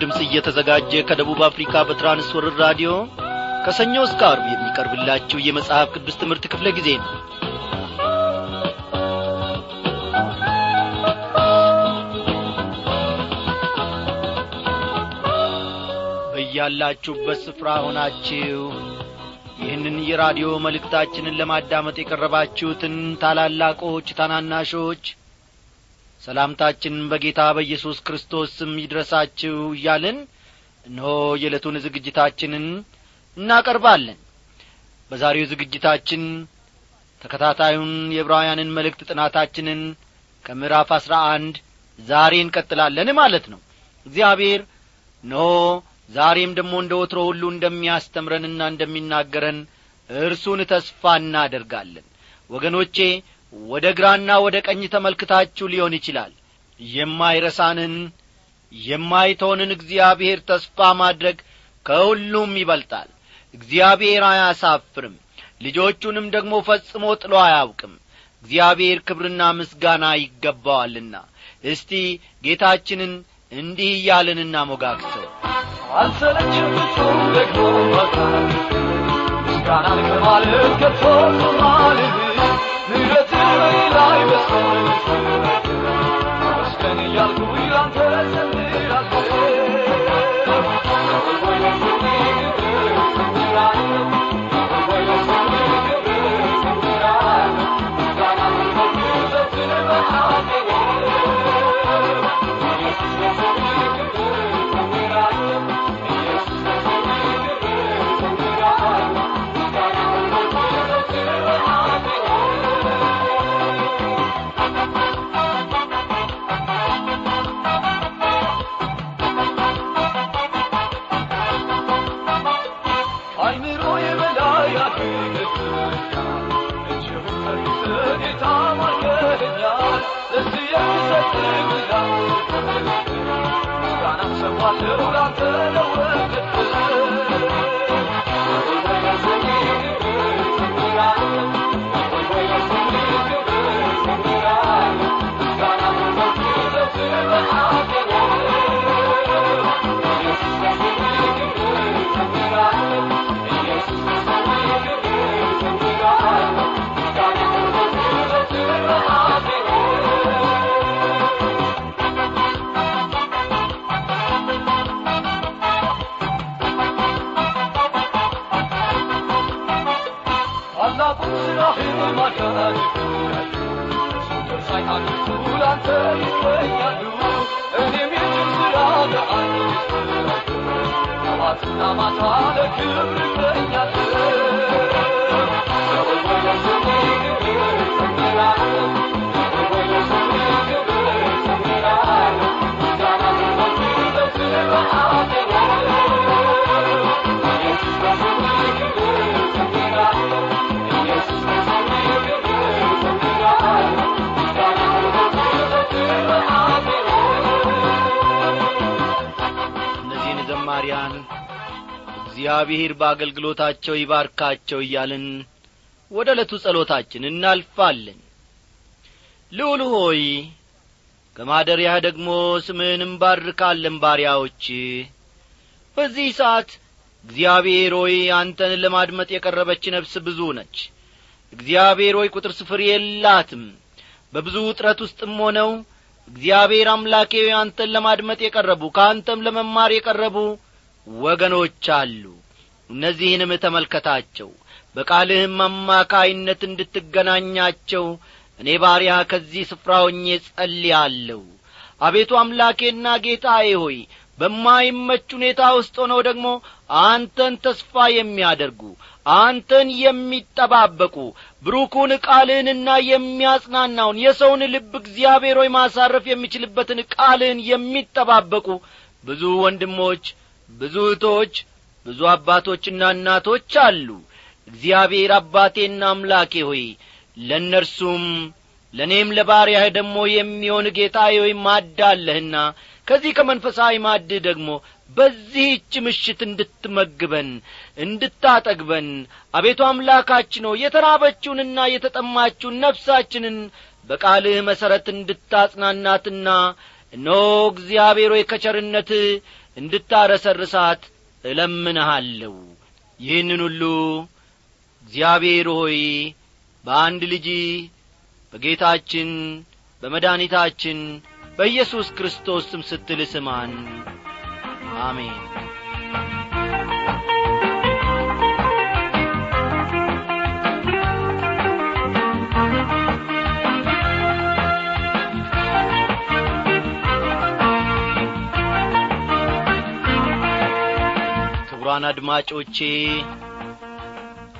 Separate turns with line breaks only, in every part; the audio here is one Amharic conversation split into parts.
ድምፅ እየተዘጋጀ ከደቡብ አፍሪካ በትራንስወርር ራዲዮ ከሰኞ እስከ አርብ የሚቀርብላችሁ የመጽሐፍ ቅዱስ ትምህርት ክፍለ ጊዜ ነው። በያላችሁበት ስፍራ ሆናችሁ ይህንን የራዲዮ መልእክታችንን ለማዳመጥ የቀረባችሁትን ታላላቆች ታናናሾች ሰላምታችን በጌታ በኢየሱስ ክርስቶስ ስም ይድረሳችሁ እያልን እነሆ የዕለቱን ዝግጅታችንን እናቀርባለን። በዛሬው ዝግጅታችን ተከታታዩን የዕብራውያንን መልእክት ጥናታችንን ከምዕራፍ አሥራ አንድ ዛሬ እንቀጥላለን ማለት ነው። እግዚአብሔር እነሆ ዛሬም ደግሞ እንደ ወትሮ ሁሉ እንደሚያስተምረንና እንደሚናገረን እርሱን ተስፋ እናደርጋለን። ወገኖቼ ወደ ግራና ወደ ቀኝ ተመልክታችሁ ሊሆን ይችላል። የማይረሳንን የማይተውንን እግዚአብሔር ተስፋ ማድረግ ከሁሉም ይበልጣል። እግዚአብሔር አያሳፍርም። ልጆቹንም ደግሞ ፈጽሞ ጥሎ አያውቅም። እግዚአብሔር ክብርና ምስጋና ይገባዋልና። እስቲ ጌታችንን እንዲህ እያልን እናሞጋግሰው
አልሰለችም ደግሞ ምስጋናን ከማለት ከቶ ማልህ ምሕረት ላይ በሰው ይገኛሉ ጠዋትና ማታ ለክብር እገኛለሁ
ዘማሪያን እግዚአብሔር በአገልግሎታቸው ይባርካቸው እያልን ወደ ዕለቱ ጸሎታችን እናልፋለን። ልዑል ሆይ ከማደሪያህ ደግሞ ስምህንም ባርካለን ባሪያዎች። በዚህ ሰዓት እግዚአብሔር ሆይ አንተን ለማድመጥ የቀረበች ነፍስ ብዙ ነች። እግዚአብሔር ሆይ ቁጥር ስፍር የላትም። በብዙ ውጥረት ውስጥም ሆነው እግዚአብሔር አምላኬ አንተን ለማድመጥ የቀረቡ ከአንተም ለመማር የቀረቡ ወገኖች አሉ። እነዚህንም ተመልከታቸው። በቃልህም አማካይነት እንድትገናኛቸው እኔ ባሪያ ከዚህ ስፍራ ሆኜ ጸልያለሁ አቤቱ አምላኬና ጌታዬ ሆይ በማይመች ሁኔታ ውስጥ ሆነው ደግሞ አንተን ተስፋ የሚያደርጉ አንተን የሚጠባበቁ ብሩኩን ቃልህንና የሚያጽናናውን የሰውን ልብ እግዚአብሔር ሆይ ማሳረፍ የሚችልበትን ቃልህን የሚጠባበቁ ብዙ ወንድሞች ብዙ እህቶች ብዙ አባቶችና እናቶች አሉ። እግዚአብሔር አባቴና አምላኬ ሆይ ለእነርሱም ለእኔም ለባሪያህ ደግሞ የሚሆን ጌታዬ ሆይ ማዳለህና ከዚህ ከመንፈሳዊ ማድ ደግሞ በዚህች ምሽት እንድትመግበን እንድታጠግበን አቤቱ አምላካችን ሆይ የተራበችውንና የተጠማችውን ነፍሳችንን በቃልህ መሠረት እንድታጽናናትና እነሆ እግዚአብሔር ሆይ ከቸርነት እንድታረሰርሳት እለምንሃለሁ። ይህንን ሁሉ እግዚአብሔር ሆይ በአንድ ልጅ በጌታችን በመድኃኒታችን በኢየሱስ ክርስቶስ ስም ስትል ስማን። አሜን ክቡራን አድማጮቼ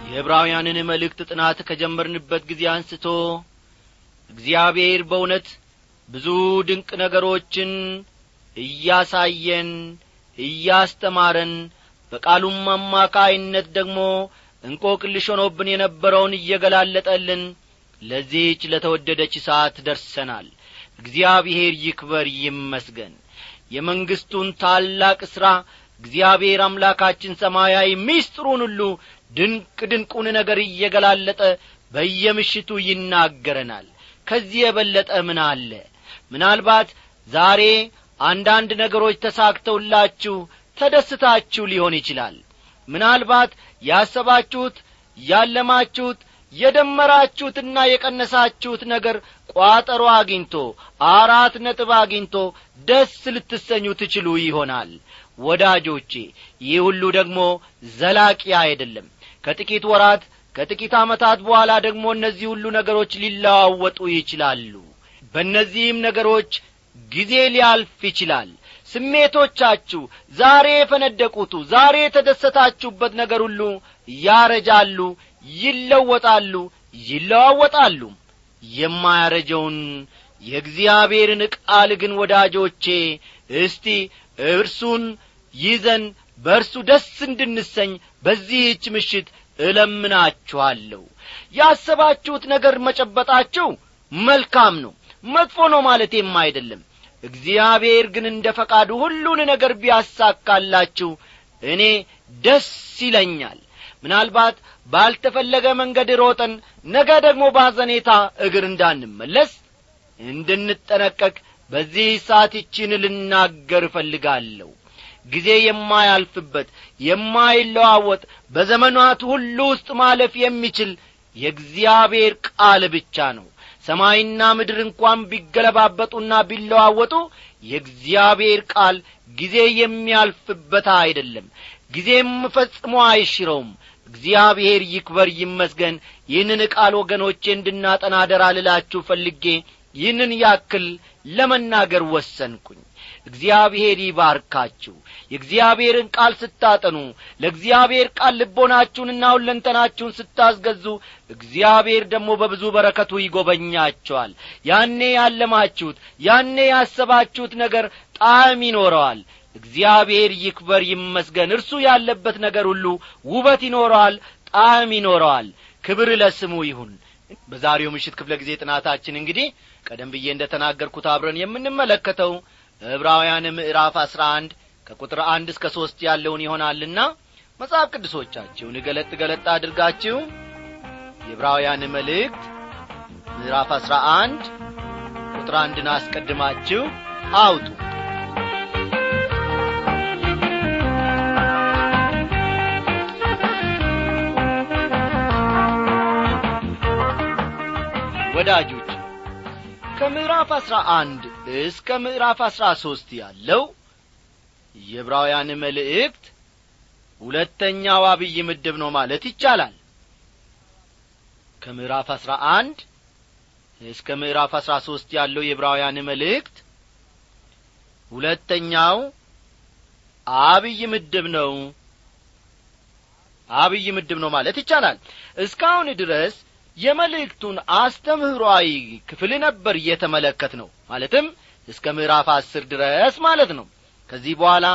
የዕብራውያንን መልእክት ጥናት ከጀመርንበት ጊዜ አንስቶ እግዚአብሔር በእውነት ብዙ ድንቅ ነገሮችን እያሳየን እያስተማረን በቃሉም አማካይነት ደግሞ እንቆቅልሽ ሆኖብን የነበረውን እየገላለጠልን ለዚህች ለተወደደች ሰዓት ደርሰናል። እግዚአብሔር ይክበር ይመስገን። የመንግሥቱን ታላቅ ሥራ እግዚአብሔር አምላካችን ሰማያዊ ሚስጥሩን ሁሉ ድንቅ ድንቁን ነገር እየገላለጠ በየምሽቱ ይናገረናል። ከዚህ የበለጠ ምን አለ? ምናልባት ዛሬ አንዳንድ ነገሮች ተሳክተውላችሁ ተደስታችሁ ሊሆን ይችላል። ምናልባት ያሰባችሁት ያለማችሁት የደመራችሁትና የቀነሳችሁት ነገር ቋጠሮ አግኝቶ አራት ነጥብ አግኝቶ ደስ ልትሰኙ ትችሉ ይሆናል ወዳጆቼ ይህ ሁሉ ደግሞ ዘላቂ አይደለም። ከጥቂት ወራት ከጥቂት ዓመታት በኋላ ደግሞ እነዚህ ሁሉ ነገሮች ሊለዋወጡ ይችላሉ። በእነዚህም ነገሮች ጊዜ ሊያልፍ ይችላል። ስሜቶቻችሁ ዛሬ የፈነደቁቱ ዛሬ የተደሰታችሁበት ነገር ሁሉ ያረጃሉ ይለወጣሉ ይለዋወጣሉ። የማያረጀውን የእግዚአብሔርን ቃል ግን ወዳጆቼ እስቲ እርሱን ይዘን በእርሱ ደስ እንድንሰኝ በዚህች ምሽት እለምናችኋለሁ። ያሰባችሁት ነገር መጨበጣችሁ መልካም ነው መጥፎ ነው ማለቴም አይደለም። እግዚአብሔር ግን እንደ ፈቃዱ ሁሉን ነገር ቢያሳካላችሁ እኔ ደስ ይለኛል። ምናልባት ባልተፈለገ መንገድ ሮጠን ነገ ደግሞ ባዘኔታ እግር እንዳንመለስ እንድንጠነቀቅ በዚህ ሰዓት ይችን ልናገር እፈልጋለሁ ጊዜ የማያልፍበት የማይለዋወጥ በዘመናት ሁሉ ውስጥ ማለፍ የሚችል የእግዚአብሔር ቃል ብቻ ነው። ሰማይና ምድር እንኳን ቢገለባበጡና ቢለዋወጡ የእግዚአብሔር ቃል ጊዜ የሚያልፍበት አይደለም። ጊዜም ፈጽሞ አይሽረውም። እግዚአብሔር ይክበር ይመስገን። ይህንን ቃል ወገኖቼ እንድናጠና አደራ ፈልጌ ይህንን ያክል ለመናገር ወሰንኩኝ እግዚአብሔር ይባርካችሁ። የእግዚአብሔርን ቃል ስታጠኑ ለእግዚአብሔር ቃል ልቦናችሁንና ሁለንተናችሁን ስታስገዙ እግዚአብሔር ደግሞ በብዙ በረከቱ ይጐበኛቸዋል ያኔ ያለማችሁት ያኔ ያሰባችሁት ነገር ጣዕም ይኖረዋል። እግዚአብሔር ይክበር ይመስገን። እርሱ ያለበት ነገር ሁሉ ውበት ይኖረዋል ጣዕም ይኖረዋል። ክብር ለስሙ ይሁን። በዛሬው ምሽት ክፍለ ጊዜ ጥናታችን እንግዲህ ቀደም ብዬ እንደ ተናገርኩት አብረን የምንመለከተው ዕብራውያን ምዕራፍ አስራ አንድ ከቁጥር አንድ እስከ ሦስት ያለውን ይሆናልና መጽሐፍ ቅዱሶቻችሁን ገለጥ ገለጥ አድርጋችሁ የዕብራውያን መልእክት ምዕራፍ አስራ አንድ ቁጥር አንድን አስቀድማችሁ አውጡ። ወዳጆች ከምዕራፍ አስራ አንድ እስከ ምዕራፍ አስራ ሦስት ያለው የዕብራውያን መልእክት ሁለተኛው አብይ ምድብ ነው ማለት ይቻላል። ከምዕራፍ አስራ አንድ እስከ ምዕራፍ አስራ ሦስት ያለው የዕብራውያን መልእክት ሁለተኛው አብይ ምድብ ነው። አብይ ምድብ ነው ማለት ይቻላል። እስካሁን ድረስ የመልእክቱን አስተምህሯዊ ክፍል ነበር እየተመለከት ነው ማለትም እስከ ምዕራፍ አስር ድረስ ማለት ነው። ከዚህ በኋላ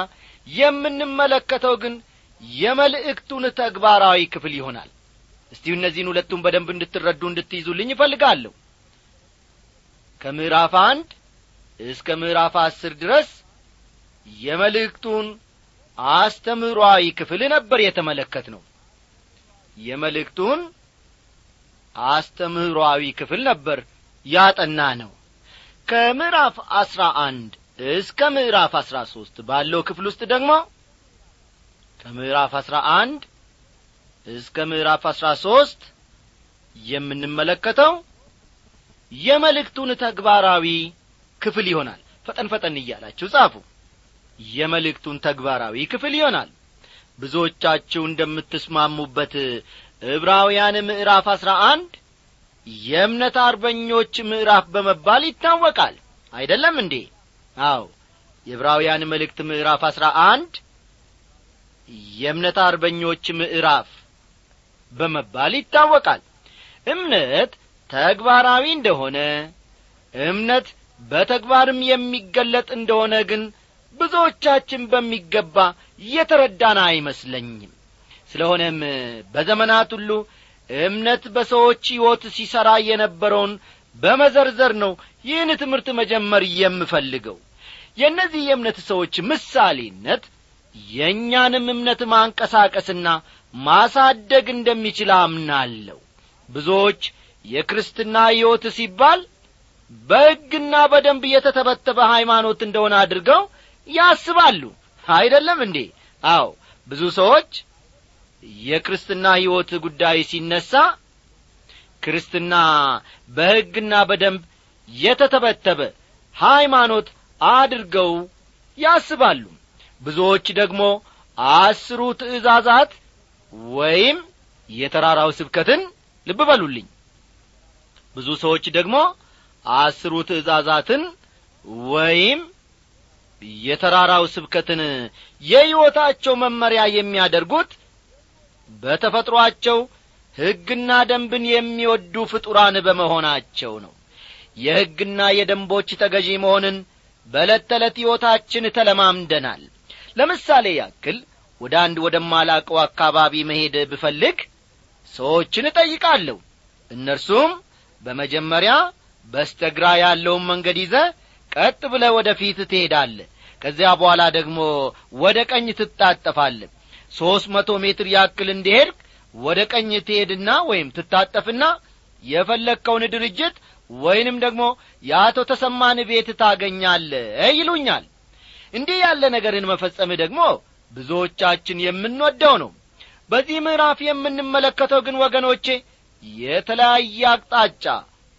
የምንመለከተው ግን የመልእክቱን ተግባራዊ ክፍል ይሆናል። እስቲ እነዚህን ሁለቱን በደንብ እንድትረዱ እንድትይዙልኝ ይፈልጋለሁ ከምዕራፍ አንድ እስከ ምዕራፍ አስር ድረስ የመልእክቱን አስተምህሯዊ ክፍል ነበር የተመለከት ነው የመልእክቱን አስተምህሯዊ ክፍል ነበር ያጠና ነው ከምዕራፍ አስራ አንድ እስከ ምዕራፍ አሥራ ሦስት ባለው ክፍል ውስጥ ደግሞ ከምዕራፍ አሥራ አንድ እስከ ምዕራፍ አሥራ ሦስት የምንመለከተው የመልእክቱን ተግባራዊ ክፍል ይሆናል። ፈጠን ፈጠን እያላችሁ ጻፉ። የመልእክቱን ተግባራዊ ክፍል ይሆናል። ብዙዎቻችሁ እንደምትስማሙበት ዕብራውያን ምዕራፍ አሥራ አንድ የእምነት አርበኞች ምዕራፍ በመባል ይታወቃል። አይደለም እንዴ? አው የዕብራውያን መልእክት ምዕራፍ አሥራ አንድ የእምነት አርበኞች ምዕራፍ በመባል ይታወቃል። እምነት ተግባራዊ እንደሆነ እምነት በተግባርም የሚገለጥ እንደሆነ ግን ብዙዎቻችን በሚገባ እየተረዳን አይመስለኝም። ስለሆነም በዘመናት ሁሉ እምነት በሰዎች ሕይወት ሲሠራ የነበረውን በመዘርዘር ነው ይህን ትምህርት መጀመር የምፈልገው። የእነዚህ የእምነት ሰዎች ምሳሌነት የእኛንም እምነት ማንቀሳቀስና ማሳደግ እንደሚችል አምናለሁ። ብዙዎች የክርስትና ሕይወት ሲባል በሕግና በደንብ የተተበተበ ሃይማኖት እንደሆነ አድርገው ያስባሉ። አይደለም እንዴ? አዎ ብዙ ሰዎች የክርስትና ሕይወት ጉዳይ ሲነሣ ክርስትና በሕግና በደንብ የተተበተበ ሃይማኖት አድርገው ያስባሉ። ብዙዎች ደግሞ አስሩ ትእዛዛት ወይም የተራራው ስብከትን ልብ በሉልኝ። ብዙ ሰዎች ደግሞ አስሩ ትእዛዛትን ወይም የተራራው ስብከትን የሕይወታቸው መመሪያ የሚያደርጉት በተፈጥሮአቸው ሕግና ደንብን የሚወዱ ፍጡራን በመሆናቸው ነው። የሕግና የደንቦች ተገዢ መሆንን በዕለት ተዕለት ሕይወታችን ተለማምደናል። ለምሳሌ ያክል ወደ አንድ ወደማላቀው አካባቢ መሄድ ብፈልግ ሰዎችን እጠይቃለሁ። እነርሱም በመጀመሪያ በስተግራ ያለውን መንገድ ይዘ ቀጥ ብለ ወደ ፊት ትሄዳለ ከዚያ በኋላ ደግሞ ወደ ቀኝ ትታጠፋለ ሦስት መቶ ሜትር ያክል እንዲሄድ ወደ ቀኝ ትሄድና ወይም ትታጠፍና የፈለግከውን ድርጅት ወይንም ደግሞ የአቶ ተሰማን ቤት ታገኛለ ይሉኛል። እንዲህ ያለ ነገርን መፈጸምህ ደግሞ ብዙዎቻችን የምንወደው ነው። በዚህ ምዕራፍ የምንመለከተው ግን ወገኖቼ የተለያየ አቅጣጫ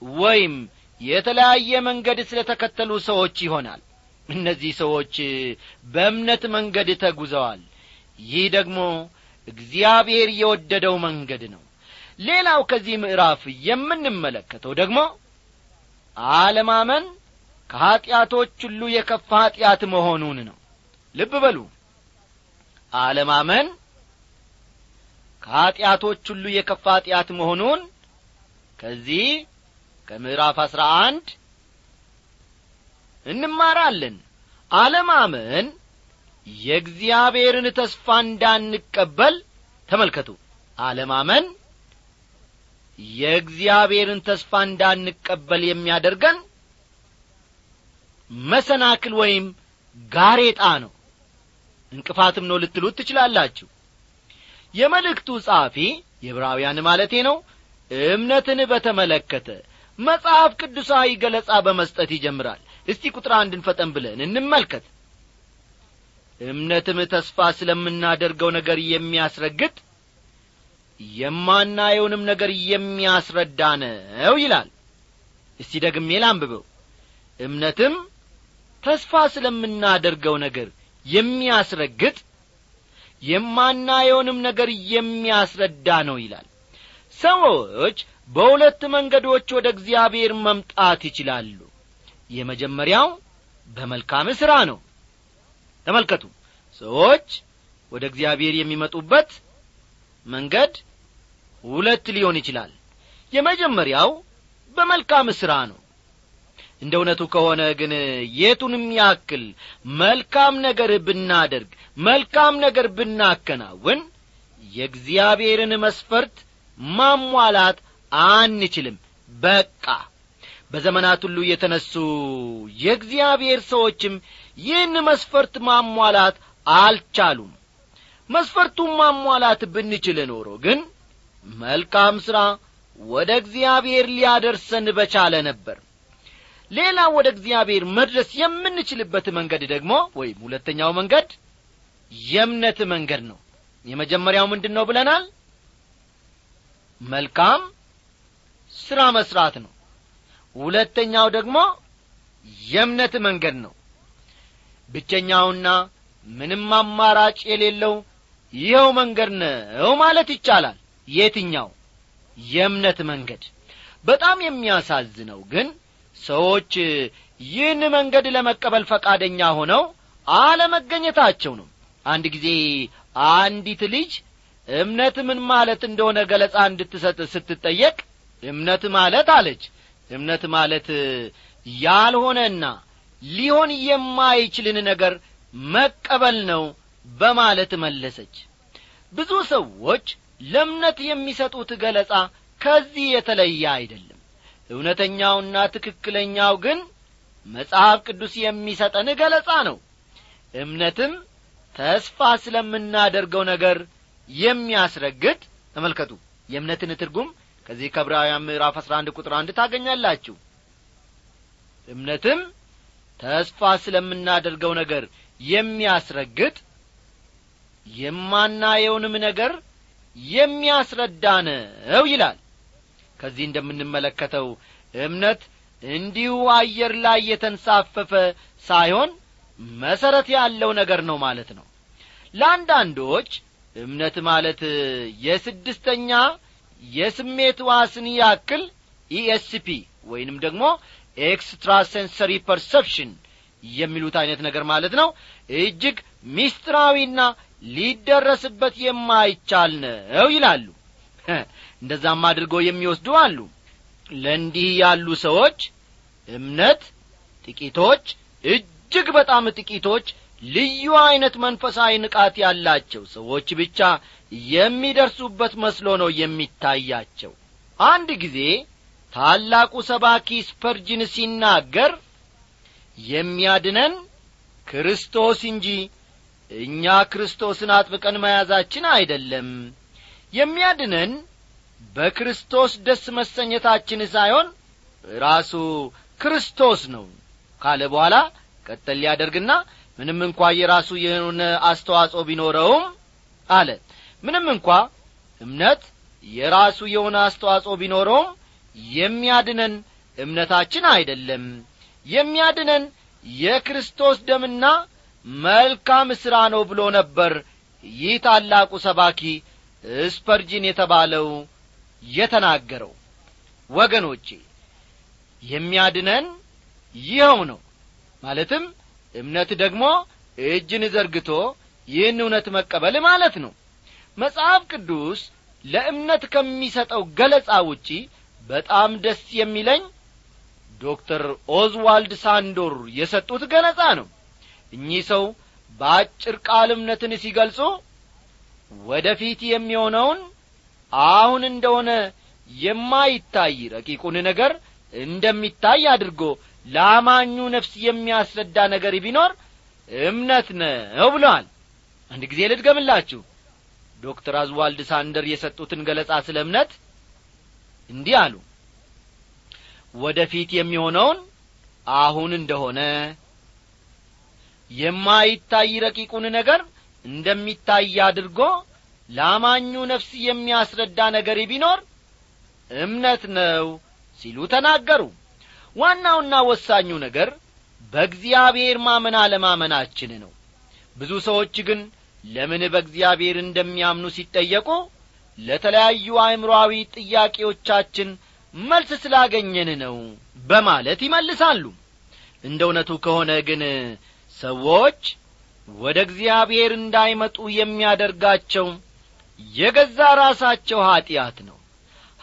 ወይም የተለያየ መንገድ ስለ ተከተሉ ሰዎች ይሆናል። እነዚህ ሰዎች በእምነት መንገድ ተጉዘዋል ይህ ደግሞ እግዚአብሔር የወደደው መንገድ ነው። ሌላው ከዚህ ምዕራፍ የምንመለከተው ደግሞ አለማመን ከኀጢአቶች ሁሉ የከፋ ኀጢአት መሆኑን ነው። ልብ በሉ። አለማመን ከኀጢአቶች ሁሉ የከፋ ኀጢአት መሆኑን ከዚህ ከምዕራፍ አሥራ አንድ እንማራለን። አለማመን የእግዚአብሔርን ተስፋ እንዳንቀበል ተመልከቱ። አለማመን የእግዚአብሔርን ተስፋ እንዳንቀበል የሚያደርገን መሰናክል ወይም ጋሬጣ ነው። እንቅፋትም ነው ልትሉት ትችላላችሁ። የመልእክቱ ጻፊ የዕብራውያን ማለቴ ነው። እምነትን በተመለከተ መጽሐፍ ቅዱሳዊ ገለጻ በመስጠት ይጀምራል። እስቲ ቁጥር አንድን ፈጠን ብለን እንመልከት እምነትም ተስፋ ስለምናደርገው ነገር የሚያስረግጥ የማናየውንም ነገር የሚያስረዳ ነው ይላል። እስቲ ደግሜ ላንብበው። እምነትም ተስፋ ስለምናደርገው ነገር የሚያስረግጥ የማናየውንም ነገር የሚያስረዳ ነው ይላል። ሰዎች በሁለት መንገዶች ወደ እግዚአብሔር መምጣት ይችላሉ። የመጀመሪያው በመልካም ሥራ ነው ተመልከቱ። ሰዎች ወደ እግዚአብሔር የሚመጡበት መንገድ ሁለት ሊሆን ይችላል። የመጀመሪያው በመልካም ሥራ ነው። እንደ እውነቱ ከሆነ ግን የቱንም ያክል መልካም ነገር ብናደርግ መልካም ነገር ብናከናውን የእግዚአብሔርን መስፈርት ማሟላት አንችልም። በቃ በዘመናት ሁሉ የተነሱ የእግዚአብሔር ሰዎችም ይህን መስፈርት ማሟላት አልቻሉም። መስፈርቱን ማሟላት ብንችል ኖሮ ግን መልካም ሥራ ወደ እግዚአብሔር ሊያደርሰን በቻለ ነበር። ሌላ ወደ እግዚአብሔር መድረስ የምንችልበት መንገድ ደግሞ ወይም ሁለተኛው መንገድ የእምነት መንገድ ነው። የመጀመሪያው ምንድን ነው ብለናል? መልካም ሥራ መሥራት ነው። ሁለተኛው ደግሞ የእምነት መንገድ ነው ብቸኛውና ምንም አማራጭ የሌለው ይኸው መንገድ ነው ማለት ይቻላል። የትኛው? የእምነት መንገድ። በጣም የሚያሳዝነው ግን ሰዎች ይህን መንገድ ለመቀበል ፈቃደኛ ሆነው አለመገኘታቸው ነው። አንድ ጊዜ አንዲት ልጅ እምነት ምን ማለት እንደሆነ ገለጻ እንድትሰጥ ስትጠየቅ እምነት ማለት አለች። እምነት ማለት ያልሆነና ሊሆን የማይችልን ነገር መቀበል ነው በማለት መለሰች። ብዙ ሰዎች ለእምነት የሚሰጡት ገለጻ ከዚህ የተለየ አይደለም። እውነተኛውና ትክክለኛው ግን መጽሐፍ ቅዱስ የሚሰጠን ገለጻ ነው። እምነትም ተስፋ ስለምናደርገው ነገር የሚያስረግጥ ተመልከቱ። የእምነትን ትርጉም ከዚህ ከዕብራውያን ምዕራፍ አሥራ አንድ ቁጥር አንድ ታገኛላችሁ። እምነትም ተስፋ ስለምናደርገው ነገር የሚያስረግጥ የማናየውንም ነገር የሚያስረዳ ነው ይላል። ከዚህ እንደምንመለከተው እምነት እንዲሁ አየር ላይ የተንሳፈፈ ሳይሆን መሠረት ያለው ነገር ነው ማለት ነው። ለአንዳንዶች እምነት ማለት የስድስተኛ የስሜት ህዋስን ያክል ESP ወይንም ደግሞ extra sensory perception የሚሉት አይነት ነገር ማለት ነው። እጅግ ሚስጥራዊና ሊደረስበት የማይቻል ነው ይላሉ። እንደዛም አድርገው የሚወስዱ አሉ። ለእንዲህ ያሉ ሰዎች እምነት ጥቂቶች እጅግ በጣም ጥቂቶች ልዩ ዐይነት መንፈሳዊ ንቃት ያላቸው ሰዎች ብቻ የሚደርሱበት መስሎ ነው የሚታያቸው። አንድ ጊዜ ታላቁ ሰባኪ ስፐርጅን ሲናገር የሚያድነን ክርስቶስ እንጂ እኛ ክርስቶስን አጥብቀን መያዛችን አይደለም። የሚያድነን በክርስቶስ ደስ መሰኘታችን ሳይሆን ራሱ ክርስቶስ ነው ካለ በኋላ ቀጠል ሊያደርግና ምንም እንኳ የራሱ የሆነ አስተዋጽኦ ቢኖረውም አለ። ምንም እንኳ እምነት የራሱ የሆነ አስተዋጽኦ ቢኖረውም የሚያድነን እምነታችን አይደለም። የሚያድነን የክርስቶስ ደምና መልካም ሥራ ነው ብሎ ነበር ይህ ታላቁ ሰባኪ ስፐርጂን የተባለው የተናገረው። ወገኖቼ የሚያድነን ይኸው ነው። ማለትም እምነት ደግሞ እጅን ዘርግቶ ይህን እውነት መቀበል ማለት ነው። መጽሐፍ ቅዱስ ለእምነት ከሚሰጠው ገለጻ ውጪ በጣም ደስ የሚለኝ ዶክተር ኦዝዋልድ ሳንዶር የሰጡት ገለጻ ነው። እኚህ ሰው በአጭር ቃል እምነትን ሲገልጹ ወደፊት የሚሆነውን አሁን እንደሆነ የማይታይ ረቂቁን ነገር እንደሚታይ አድርጎ ለአማኙ ነፍስ የሚያስረዳ ነገር ቢኖር እምነት ነው ብለዋል። አንድ ጊዜ ልድገምላችሁ። ዶክተር አዝዋልድ ሳንደር የሰጡትን ገለጻ ስለ እምነት እንዲህ አሉ። ወደፊት የሚሆነውን አሁን እንደሆነ የማይታይ ረቂቁን ነገር እንደሚታይ አድርጎ ለአማኙ ነፍስ የሚያስረዳ ነገር ቢኖር እምነት ነው ሲሉ ተናገሩ። ዋናውና ወሳኙ ነገር በእግዚአብሔር ማመን አለማመናችን ነው። ብዙ ሰዎች ግን ለምን በእግዚአብሔር እንደሚያምኑ ሲጠየቁ ለተለያዩ አእምሮአዊ ጥያቄዎቻችን መልስ ስላገኘን ነው በማለት ይመልሳሉ። እንደ እውነቱ ከሆነ ግን ሰዎች ወደ እግዚአብሔር እንዳይመጡ የሚያደርጋቸው የገዛ ራሳቸው ኀጢአት ነው።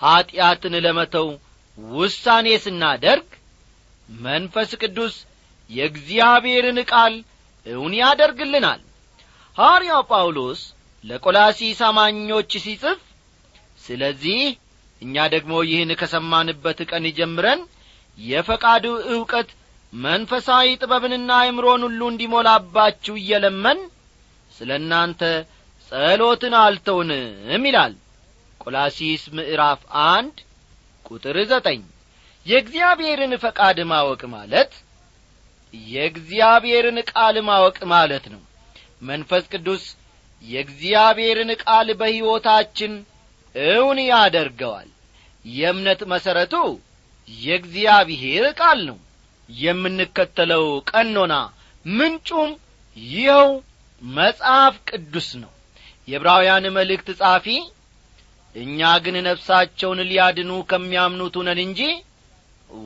ኀጢአትን ለመተው ውሳኔ ስናደርግ መንፈስ ቅዱስ የእግዚአብሔርን ቃል እውን ያደርግልናል። ሐዋርያው ጳውሎስ ለቆላሲስ አማኞች ሲጽፍ ስለዚህ እኛ ደግሞ ይህን ከሰማንበት ቀን ጀምረን የፈቃዱ ዕውቀት መንፈሳዊ ጥበብንና አእምሮን ሁሉ እንዲሞላባችሁ እየለመን ስለ እናንተ ጸሎትን አልተውንም ይላል ቆላሲስ ምዕራፍ አንድ ቁጥር ዘጠኝ። የእግዚአብሔርን ፈቃድ ማወቅ ማለት የእግዚአብሔርን ቃል ማወቅ ማለት ነው። መንፈስ ቅዱስ የእግዚአብሔርን ቃል በሕይወታችን እውን ያደርገዋል። የእምነት መሠረቱ የእግዚአብሔር ቃል ነው። የምንከተለው ቀኖና ምንጩም ይኸው መጽሐፍ ቅዱስ ነው። የዕብራውያን መልእክት ጻፊ እኛ ግን ነፍሳቸውን ሊያድኑ ከሚያምኑት ነን እንጂ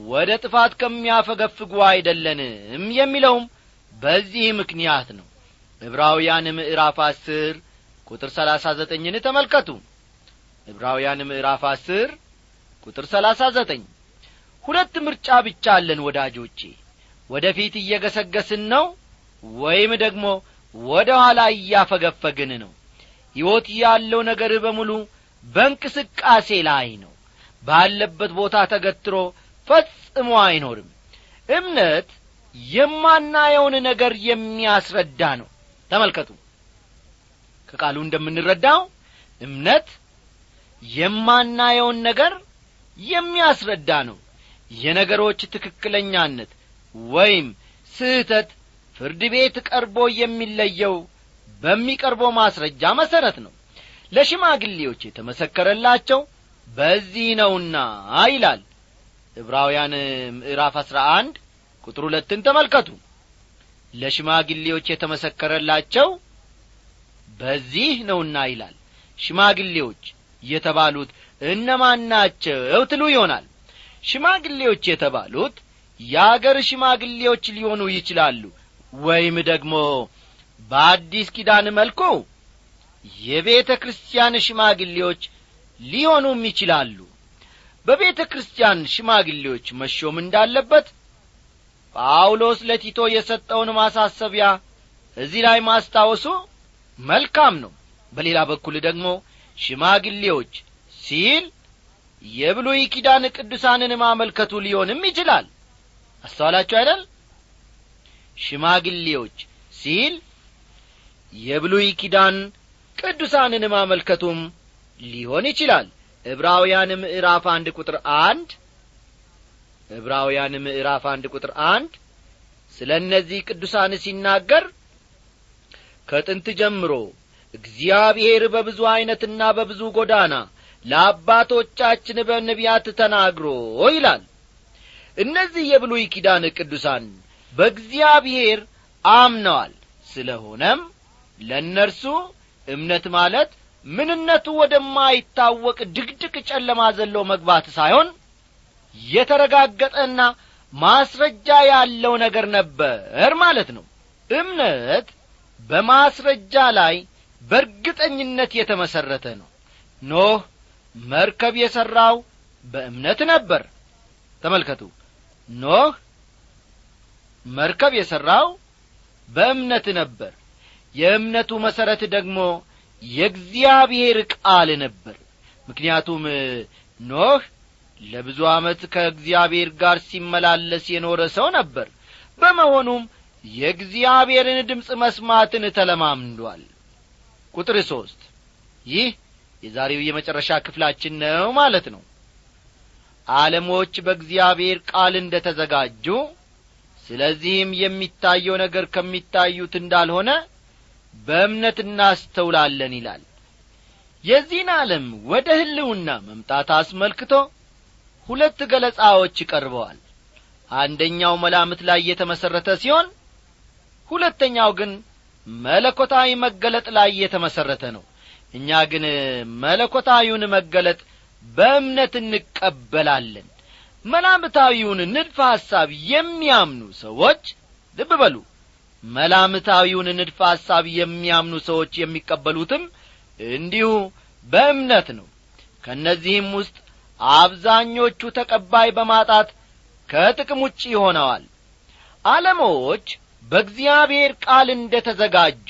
ወደ ጥፋት ከሚያፈገፍጉ አይደለንም የሚለውም በዚህ ምክንያት ነው። ዕብራውያን ምዕራፍ አስር ቁጥር ሰላሳ ዘጠኝን ተመልከቱ ዕብራውያን ምዕራፍ አስር ቁጥር ሰላሳ ዘጠኝ። ሁለት ምርጫ ብቻ አለን ወዳጆቼ። ወደ ፊት እየገሰገስን ነው ወይም ደግሞ ወደ ኋላ እያፈገፈግን ነው? ሕይወት ያለው ነገር በሙሉ በእንቅስቃሴ ላይ ነው። ባለበት ቦታ ተገትሮ ፈጽሞ አይኖርም። እምነት የማናየውን ነገር የሚያስረዳ ነው። ተመልከቱ። ከቃሉ እንደምንረዳው እምነት የማናየውን ነገር የሚያስረዳ ነው። የነገሮች ትክክለኛነት ወይም ስህተት ፍርድ ቤት ቀርቦ የሚለየው በሚቀርበው ማስረጃ መሠረት ነው። ለሽማግሌዎች የተመሰከረላቸው በዚህ ነውና ይላል ዕብራውያን ምዕራፍ አሥራ አንድ ቁጥር ሁለትን ተመልከቱ። ለሽማግሌዎች የተመሰከረላቸው በዚህ ነውና ይላል። ሽማግሌዎች የተባሉት እነማን ናቸው ትሉ ይሆናል። ሽማግሌዎች የተባሉት የአገር ሽማግሌዎች ሊሆኑ ይችላሉ። ወይም ደግሞ በአዲስ ኪዳን መልኩ የቤተ ክርስቲያን ሽማግሌዎች ሊሆኑም ይችላሉ። በቤተ ክርስቲያን ሽማግሌዎች መሾም እንዳለበት ጳውሎስ ለቲቶ የሰጠውን ማሳሰቢያ እዚህ ላይ ማስታወሱ መልካም ነው። በሌላ በኩል ደግሞ ሽማግሌዎች ሲል የብሉይ ኪዳን ቅዱሳንን ማመልከቱ ሊሆንም ይችላል። አስተዋላችሁ አይደል? ሽማግሌዎች ሲል የብሉይ ኪዳን ቅዱሳንን ማመልከቱም ሊሆን ይችላል። ዕብራውያን ምዕራፍ አንድ ቁጥር አንድ ዕብራውያን ምዕራፍ አንድ ቁጥር አንድ ስለ እነዚህ ቅዱሳን ሲናገር ከጥንት ጀምሮ እግዚአብሔር በብዙ ዐይነትና በብዙ ጐዳና ለአባቶቻችን በነቢያት ተናግሮ ይላል። እነዚህ የብሉይ ኪዳን ቅዱሳን በእግዚአብሔር አምነዋል። ስለሆነም ለእነርሱ እምነት ማለት ምንነቱ ወደማይታወቅ ድቅድቅ ጨለማ ዘሎ መግባት ሳይሆን የተረጋገጠና ማስረጃ ያለው ነገር ነበር ማለት ነው። እምነት በማስረጃ ላይ በእርግጠኝነት የተመሠረተ ነው። ኖህ መርከብ የሠራው በእምነት ነበር። ተመልከቱ። ኖህ መርከብ የሠራው በእምነት ነበር። የእምነቱ መሠረት ደግሞ የእግዚአብሔር ቃል ነበር። ምክንያቱም ኖህ ለብዙ ዓመት ከእግዚአብሔር ጋር ሲመላለስ የኖረ ሰው ነበር። በመሆኑም የእግዚአብሔርን ድምፅ መስማትን ተለማምዷል ቁጥር ሦስት ይህ የዛሬው የመጨረሻ ክፍላችን ነው ማለት ነው። ዓለሞች በእግዚአብሔር ቃል እንደ ተዘጋጁ ስለዚህም የሚታየው ነገር ከሚታዩት እንዳልሆነ በእምነት እናስተውላለን ይላል። የዚህን ዓለም ወደ ህልውና መምጣት አስመልክቶ ሁለት ገለጻዎች ቀርበዋል። አንደኛው መላምት ላይ የተመሠረተ ሲሆን ሁለተኛው ግን መለኮታዊ መገለጥ ላይ የተመሠረተ ነው። እኛ ግን መለኮታዊውን መገለጥ በእምነት እንቀበላለን። መላምታዊውን ንድፈ ሐሳብ የሚያምኑ ሰዎች ልብ በሉ መላምታዊውን ንድፈ ሐሳብ የሚያምኑ ሰዎች የሚቀበሉትም እንዲሁ በእምነት ነው። ከእነዚህም ውስጥ አብዛኞቹ ተቀባይ በማጣት ከጥቅም ውጭ ሆነዋል። ዓለሞች በእግዚአብሔር ቃል እንደ ተዘጋጁ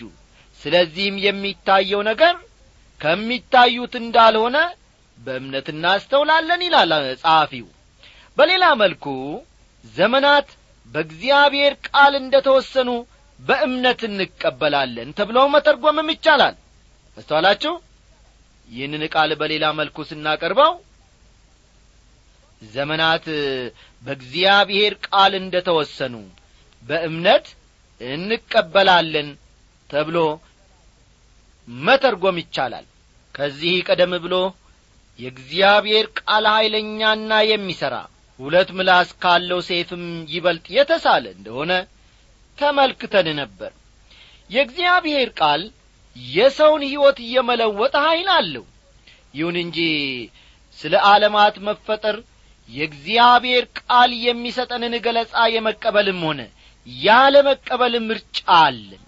ስለዚህም የሚታየው ነገር ከሚታዩት እንዳልሆነ በእምነት እናስተውላለን ይላል ጸሐፊው። በሌላ መልኩ ዘመናት በእግዚአብሔር ቃል እንደ ተወሰኑ በእምነት እንቀበላለን ተብሎ መተርጎምም ይቻላል። አስተዋላችሁ ይህንን ቃል በሌላ መልኩ ስናቀርበው ዘመናት በእግዚአብሔር ቃል እንደ ተወሰኑ በእምነት እንቀበላለን ተብሎ መተርጎም ይቻላል። ከዚህ ቀደም ብሎ የእግዚአብሔር ቃል ኀይለኛና የሚሠራ ሁለት ምላስ ካለው ሴፍም ይበልጥ የተሳለ እንደሆነ ተመልክተን ነበር። የእግዚአብሔር ቃል የሰውን ሕይወት እየመለወጠ ኀይል አለው። ይሁን እንጂ ስለ ዓለማት መፈጠር የእግዚአብሔር ቃል የሚሰጠንን ገለጻ የመቀበልም ሆነ ያለ መቀበል ምርጫ አለን።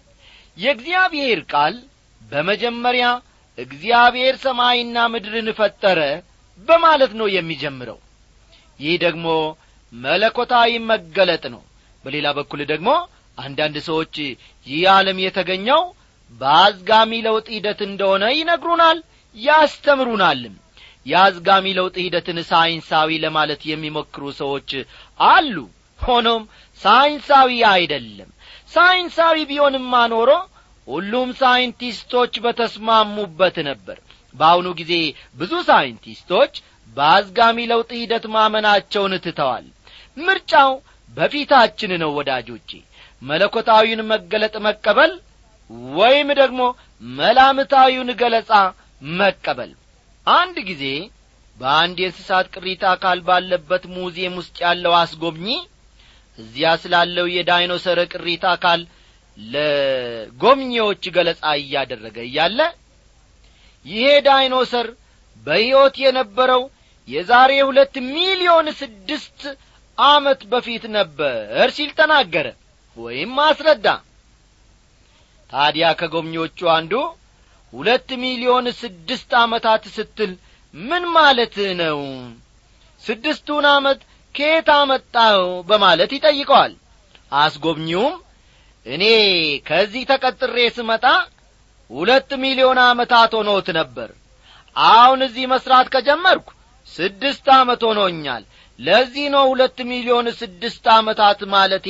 የእግዚአብሔር ቃል በመጀመሪያ እግዚአብሔር ሰማይና ምድርን ፈጠረ በማለት ነው የሚጀምረው። ይህ ደግሞ መለኮታዊ መገለጥ ነው። በሌላ በኩል ደግሞ አንዳንድ ሰዎች ይህ ዓለም የተገኘው በአዝጋሚ ለውጥ ሂደት እንደሆነ ይነግሩናል ያስተምሩናልም። የአዝጋሚ ለውጥ ሂደትን ሳይንሳዊ ለማለት የሚሞክሩ ሰዎች አሉ። ሆኖም ሳይንሳዊ አይደለም። ሳይንሳዊ ቢሆንማ ኖሮ ሁሉም ሳይንቲስቶች በተስማሙበት ነበር። በአሁኑ ጊዜ ብዙ ሳይንቲስቶች በአዝጋሚ ለውጥ ሂደት ማመናቸውን ትተዋል። ምርጫው በፊታችን ነው ወዳጆቼ። መለኮታዊውን መገለጥ መቀበል ወይም ደግሞ መላምታዊውን ገለጻ መቀበል። አንድ ጊዜ በአንድ የእንስሳት ቅሪታ አካል ባለበት ሙዚየም ውስጥ ያለው አስጎብኚ እዚያ ስላለው የዳይኖሰር ቅሪታ አካል ለጎብኚዎች ገለጻ እያደረገ እያለ ይሄ ዳይኖሰር በሕይወት የነበረው የዛሬ ሁለት ሚሊዮን ስድስት ዓመት በፊት ነበር ሲል ተናገረ ወይም አስረዳ። ታዲያ ከጎብኚዎቹ አንዱ ሁለት ሚሊዮን ስድስት ዓመታት ስትል ምን ማለት ነው? ስድስቱን ዓመት ከየት አመጣው በማለት ይጠይቀዋል። አስጎብኚውም እኔ ከዚህ ተቀጥሬ ስመጣ ሁለት ሚሊዮን ዓመታት ሆኖት ነበር። አሁን እዚህ መሥራት ከጀመርኩ ስድስት ዓመት ሆኖኛል። ለዚህ ነው ሁለት ሚሊዮን ስድስት ዓመታት ማለቴ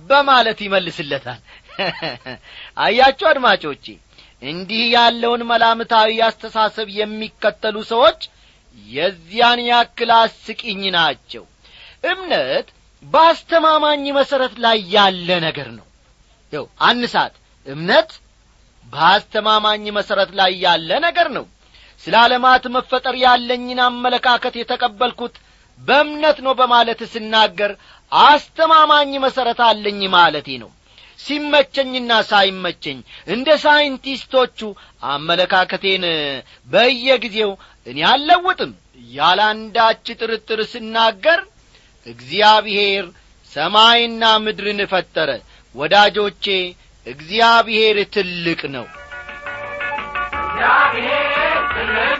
በማለት ይመልስለታል። አያችሁ አድማጮቼ እንዲህ ያለውን መላምታዊ አስተሳሰብ የሚከተሉ ሰዎች የዚያን ያክል አስቂኝ ናቸው እምነት በአስተማማኝ መሠረት ላይ ያለ ነገር ነው። ይው አንሳት እምነት በአስተማማኝ መሠረት ላይ ያለ ነገር ነው። ስለ ዓለማት መፈጠር ያለኝን አመለካከት የተቀበልኩት በእምነት ነው በማለት ስናገር አስተማማኝ መሠረት አለኝ ማለቴ ነው። ሲመቸኝና ሳይመቸኝ እንደ ሳይንቲስቶቹ አመለካከቴን በየጊዜው እኔ አልለውጥም። ያለ አንዳች ጥርጥር ስናገር እግዚአብሔር ሰማይና ምድርን ፈጠረ። ወዳጆቼ እግዚአብሔር ትልቅ ነው።
እግዚአብሔር ትልቅ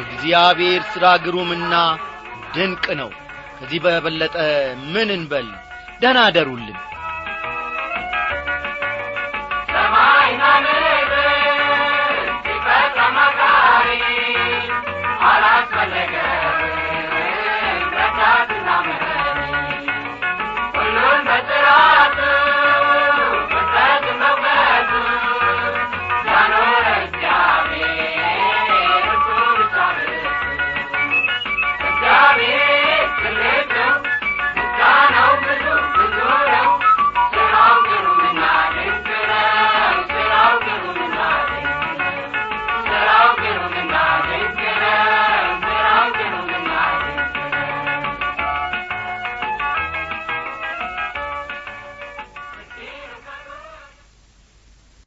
የእግዚአብሔር ሥራ ግሩምና ድንቅ ነው። ከዚህ በበለጠ ምን እንበል? ደህና አደሩልን